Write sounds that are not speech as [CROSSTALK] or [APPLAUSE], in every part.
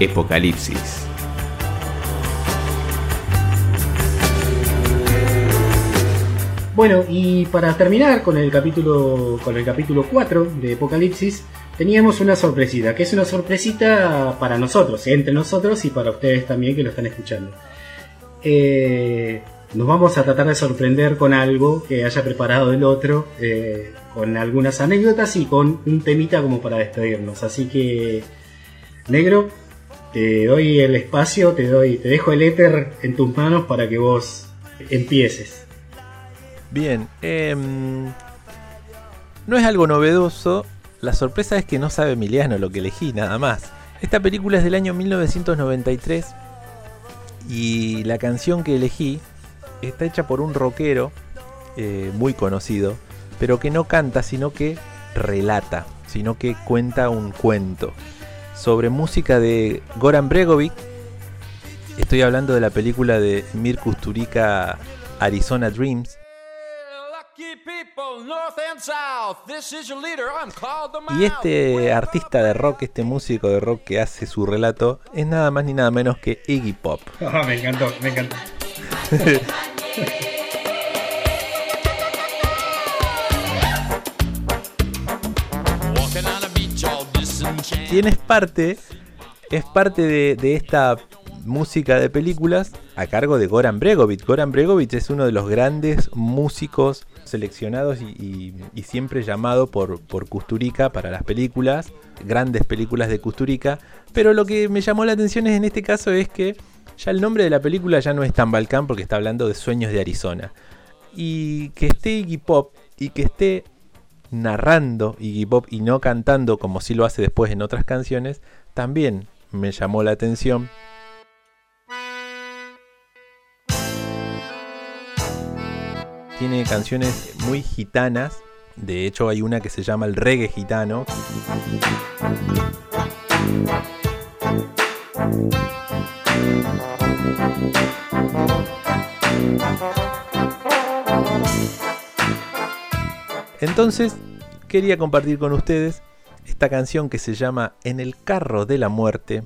Epocalipsis. Bueno, y para terminar con el capítulo con el capítulo 4 de Apocalipsis, teníamos una sorpresita, que es una sorpresita para nosotros, entre nosotros y para ustedes también que lo están escuchando. Eh, nos vamos a tratar de sorprender con algo que haya preparado el otro, eh, con algunas anécdotas y con un temita como para despedirnos. Así que, negro, te doy el espacio, te doy, te dejo el éter en tus manos para que vos empieces. Bien, em, no es algo novedoso. La sorpresa es que no sabe Emiliano lo que elegí, nada más. Esta película es del año 1993 y la canción que elegí está hecha por un rockero eh, muy conocido, pero que no canta, sino que relata, sino que cuenta un cuento sobre música de Goran Bregovic. Estoy hablando de la película de Mir Kusturica Arizona Dreams. Y este artista de rock, este músico de rock que hace su relato, es nada más ni nada menos que Iggy Pop. [LAUGHS] Ah, me encantó, me encantó. [LAUGHS] Tienes parte, es parte de, de esta música de películas a cargo de Goran Bregovic. Goran Bregovic es uno de los grandes músicos seleccionados y, siempre llamado por, por Kusturica para las películas, grandes películas de Kusturica. Pero lo que me llamó la atención es, en este caso es que ya el nombre de la película ya no es tan Balcán porque está hablando de Sueños de Arizona. Y que esté Iggy Pop y que esté narrando Iggy Pop y no cantando como si lo hace después en otras canciones, también me llamó la atención tiene canciones muy gitanas. De hecho, hay una que se llama el reggae gitano. Entonces, quería compartir con ustedes esta canción que se llama En el carro de la muerte,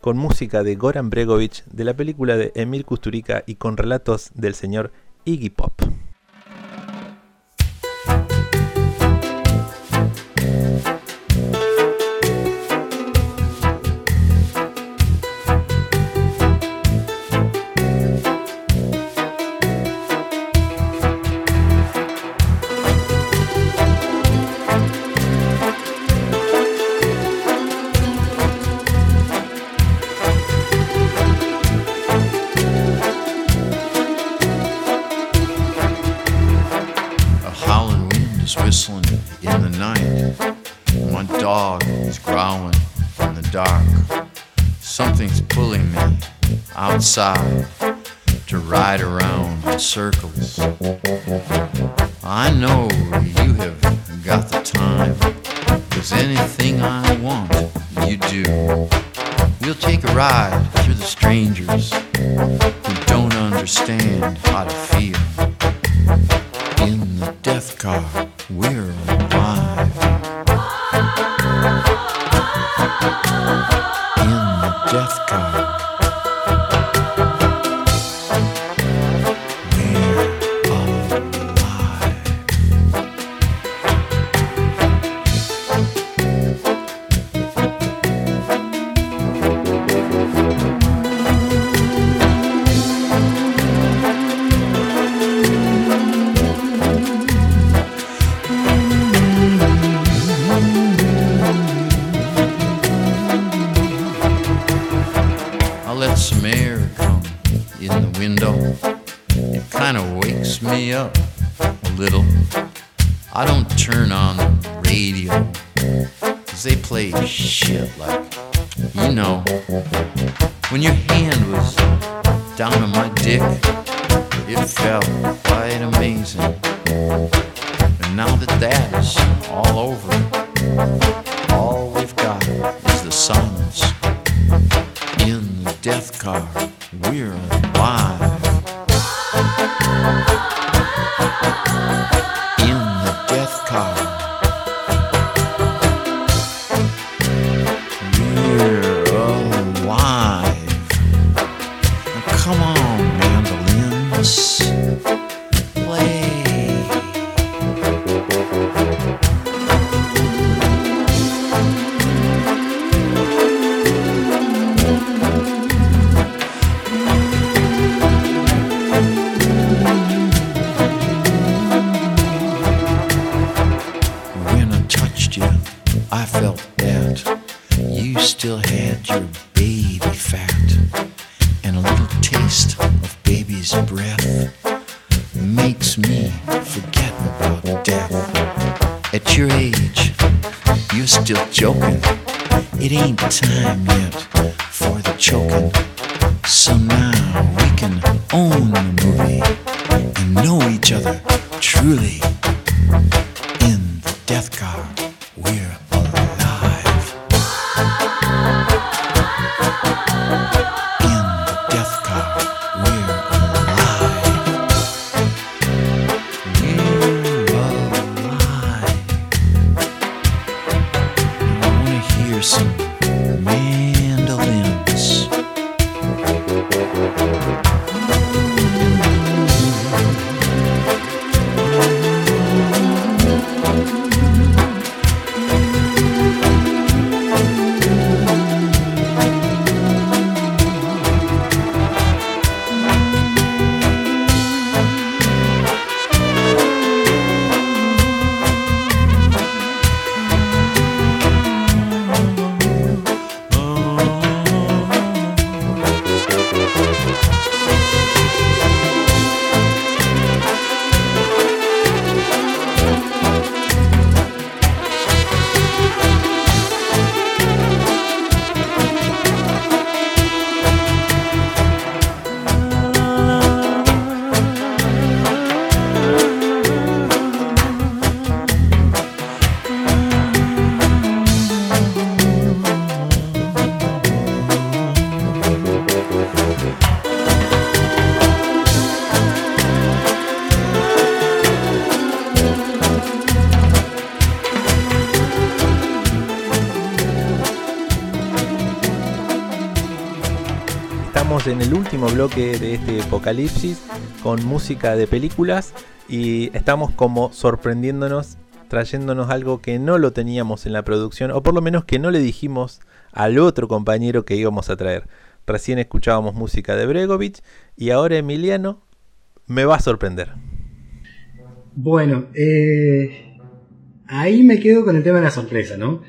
con música de Goran Bregovic de la película de Emil Kusturica y con relatos del señor Iggy Pop. To ride around in circles. I know you have got the time, cause anything I want, you do. We'll take a ride through the strangers who don't understand how to feel. In the death car, we're When your hand was down on my dick, it felt quite amazing. And now that that is all over, all we've got is the silence. In the death car, we're alive. At your age, you're still joking. It ain't time yet for the choking. So now we can own the movie and know each other truly. En el último bloque de este apocalipsis con música de películas y estamos como sorprendiéndonos, trayéndonos algo que no lo teníamos en la producción o por lo menos que no le dijimos al otro compañero que íbamos a traer. Recién escuchábamos música de Bregovich y ahora Emiliano me va a sorprender. Bueno, eh, ahí me quedo con el tema de la sorpresa, ¿no?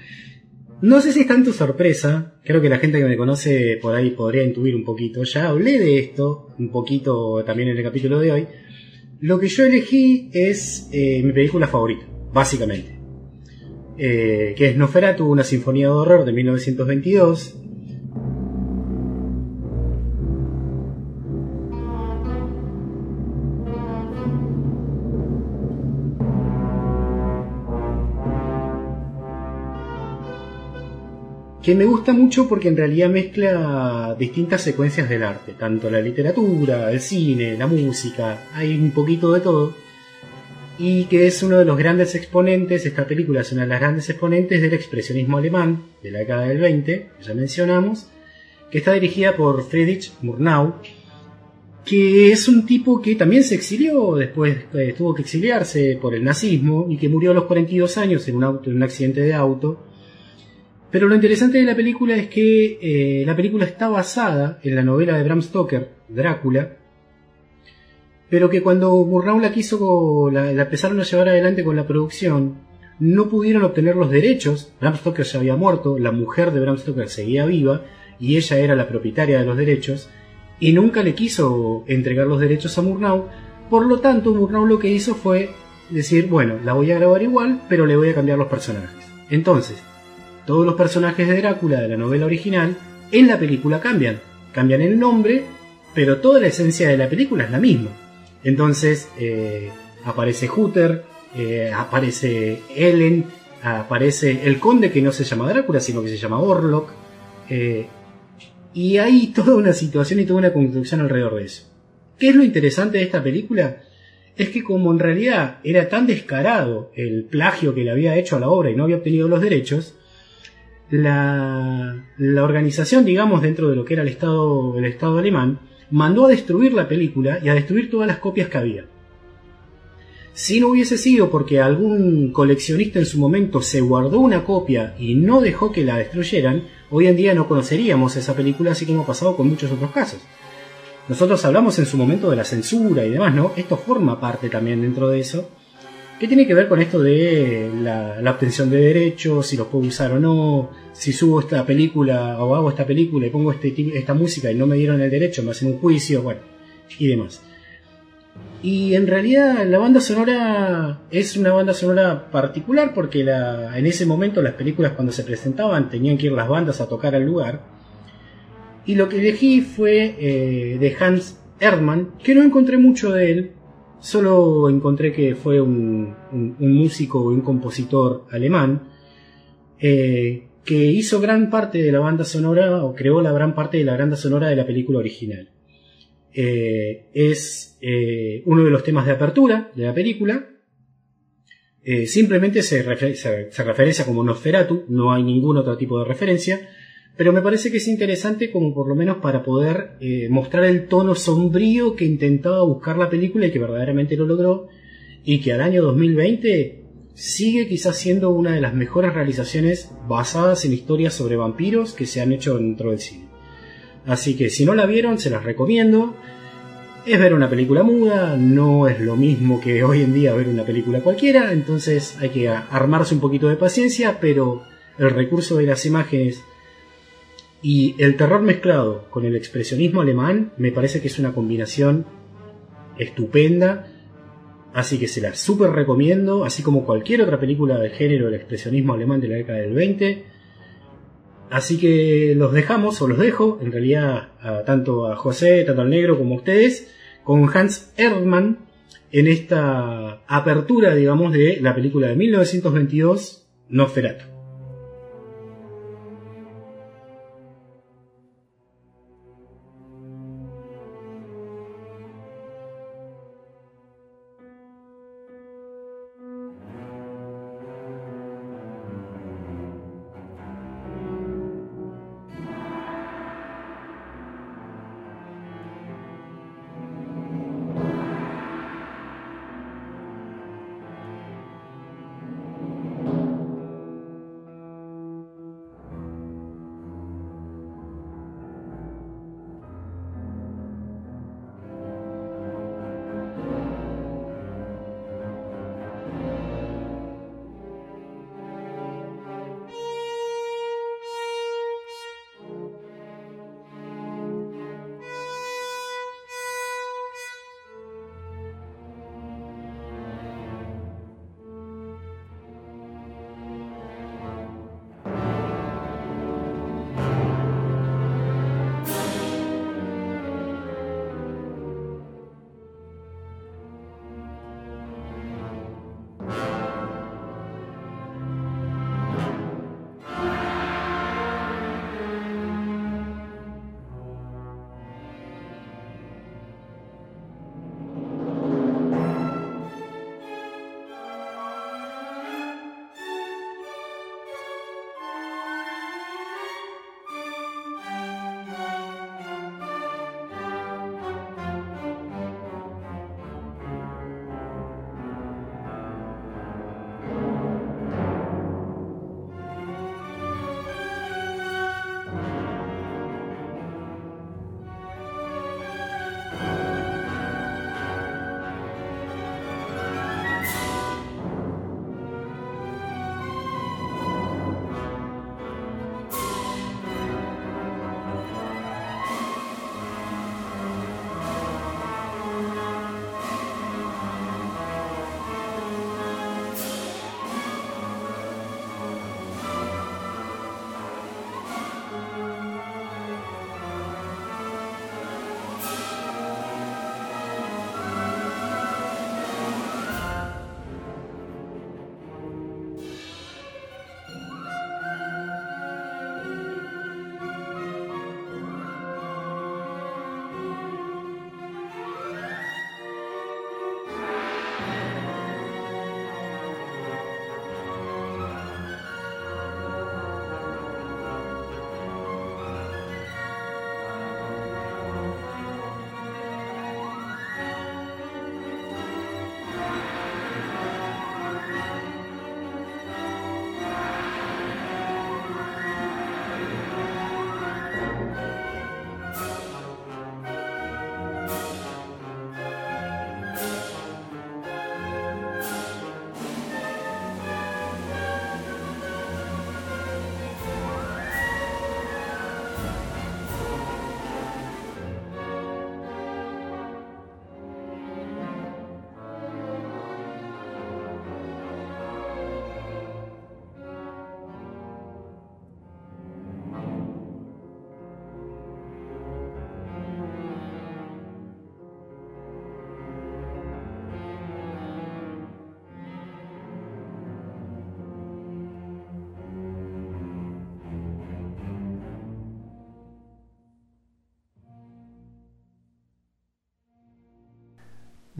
No sé si es tanto sorpresa, creo que la gente que me conoce por ahí podría intuir un poquito, ya hablé de esto un poquito también en el capítulo de hoy. Lo que yo elegí es eh, mi película favorita, básicamente, eh, que es Noferatu, una sinfonía de horror de 1922. Que me gusta mucho porque en realidad mezcla distintas secuencias del arte, tanto la literatura, el cine, la música, hay un poquito de todo, y que es uno de los grandes exponentes, esta película es una de las grandes exponentes del expresionismo alemán de la década del 20, que ya mencionamos, que está dirigida por Friedrich Murnau, que es un tipo que también se exilió, después eh, tuvo que exiliarse por el nazismo y que murió a los 42 años en un, en un accidente de auto. Pero lo interesante de la película es que eh, la película está basada en la novela de Bram Stoker, Drácula, pero que cuando Murnau la quiso, la, la empezaron a llevar adelante con la producción, no pudieron obtener los derechos. Bram Stoker ya había muerto, la mujer de Bram Stoker seguía viva y ella era la propietaria de los derechos y nunca le quiso entregar los derechos a Murnau. Por lo tanto, Murnau lo que hizo fue decir, bueno, la voy a grabar igual, pero le voy a cambiar los personajes. Entonces, todos los personajes de Drácula de la novela original en la película cambian. Cambian el nombre, pero toda la esencia de la película es la misma. Entonces eh, aparece Hooter, eh, aparece Ellen, aparece el conde que no se llama Drácula, sino que se llama Orlok. Eh, y hay toda una situación y toda una construcción alrededor de eso. ¿Qué es lo interesante de esta película? Es que como en realidad era tan descarado el plagio que le había hecho a la obra y no había obtenido los derechos, la, organización, digamos, dentro de lo que era el Estado, el Estado alemán, mandó a destruir la película y a destruir todas las copias que había. Si no hubiese sido porque algún coleccionista en su momento se guardó una copia y no dejó que la destruyeran, hoy en día no conoceríamos esa película así como ha pasado con muchos otros casos. Nosotros hablamos en su momento de la censura y demás, ¿no? Esto forma parte también dentro de eso. Que tiene que ver con esto de la, la, obtención de derechos, si los puedo usar o no, si subo esta película o hago esta película y pongo este, esta música y no me dieron el derecho, me hacen un juicio, bueno, y demás. Y en realidad la banda sonora es una banda sonora particular porque la, en ese momento las películas cuando se presentaban tenían que ir las bandas a tocar al lugar. Y lo que elegí fue eh, de Hans Erdmann, que no encontré mucho de él, Solo encontré que fue un, músico y un compositor alemán eh, que hizo gran parte de la banda sonora o creó la gran parte de la banda sonora de la película original. Eh, es eh, uno de los temas de apertura de la película. simplemente se, se, se, referencia como Nosferatu, no hay ningún otro tipo de referencia. Pero me parece que es interesante como por lo menos para poder eh, mostrar el tono sombrío que intentaba buscar la película y que verdaderamente lo logró y que al año 2020 sigue quizás siendo una de las mejores realizaciones basadas en historias sobre vampiros que se han hecho dentro del cine. Así que si no la vieron, se las recomiendo. Es ver una película muda, no es lo mismo que hoy en día ver una película cualquiera, entonces hay que armarse un poquito de paciencia, pero el recurso de las imágenes y el terror mezclado con el expresionismo alemán me parece que es una combinación estupenda. Así que se la super recomiendo, así como cualquier otra película del género del expresionismo alemán de la década del 20. Así que los dejamos, o los dejo, en realidad, tanto a José, tanto al negro como a ustedes, con Hans Erdmann en esta apertura, digamos, de la película de 1922, Nosferatu.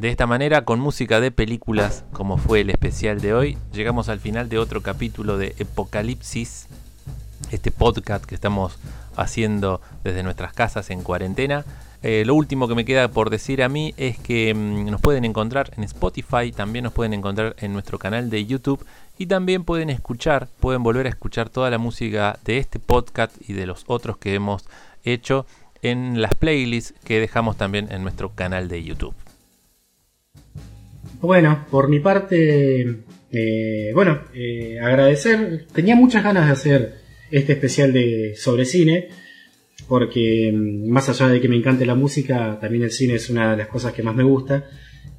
De esta manera, con música de películas, como fue el especial de hoy, llegamos al final de otro capítulo de Apocalipsis, este podcast que estamos haciendo desde nuestras casas en cuarentena. Eh, lo último que me queda por decir a mí es que mm, nos pueden encontrar en Spotify, también nos pueden encontrar en nuestro canal de YouTube y también pueden escuchar, pueden volver a escuchar toda la música de este podcast y de los otros que hemos hecho en las playlists que dejamos también en nuestro canal de YouTube. Bueno, por mi parte, eh, bueno, eh, agradecer. Tenía muchas ganas de hacer este especial de sobre cine porque mm, más allá de que me encante la música, también el cine es una de las cosas que más me gusta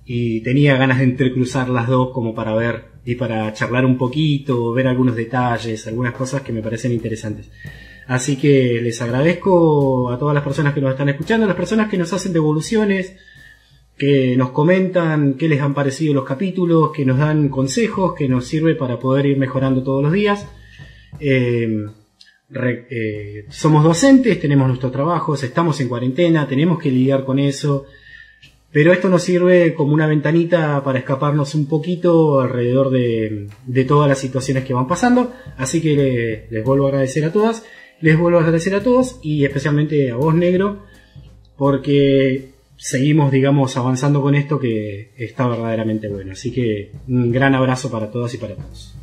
y tenía ganas de intercruzar las dos como para ver y para charlar un poquito, ver algunos detalles, algunas cosas que me parecen interesantes. Así que les agradezco a todas las personas que nos están escuchando, a las personas que nos hacen devoluciones, que nos comentan qué les han parecido los capítulos, que nos dan consejos, que nos sirve para poder ir mejorando todos los días. Eh, eh, somos docentes, tenemos nuestros trabajos, estamos en cuarentena, tenemos que lidiar con eso, pero esto nos sirve como una ventanita para escaparnos un poquito alrededor de, todas las situaciones que van pasando, así que les vuelvo a agradecer a todas, les vuelvo a agradecer a todos y especialmente a vos negro, porque seguimos, digamos, avanzando con esto que está verdaderamente bueno. Así que un gran abrazo para todas y para todos.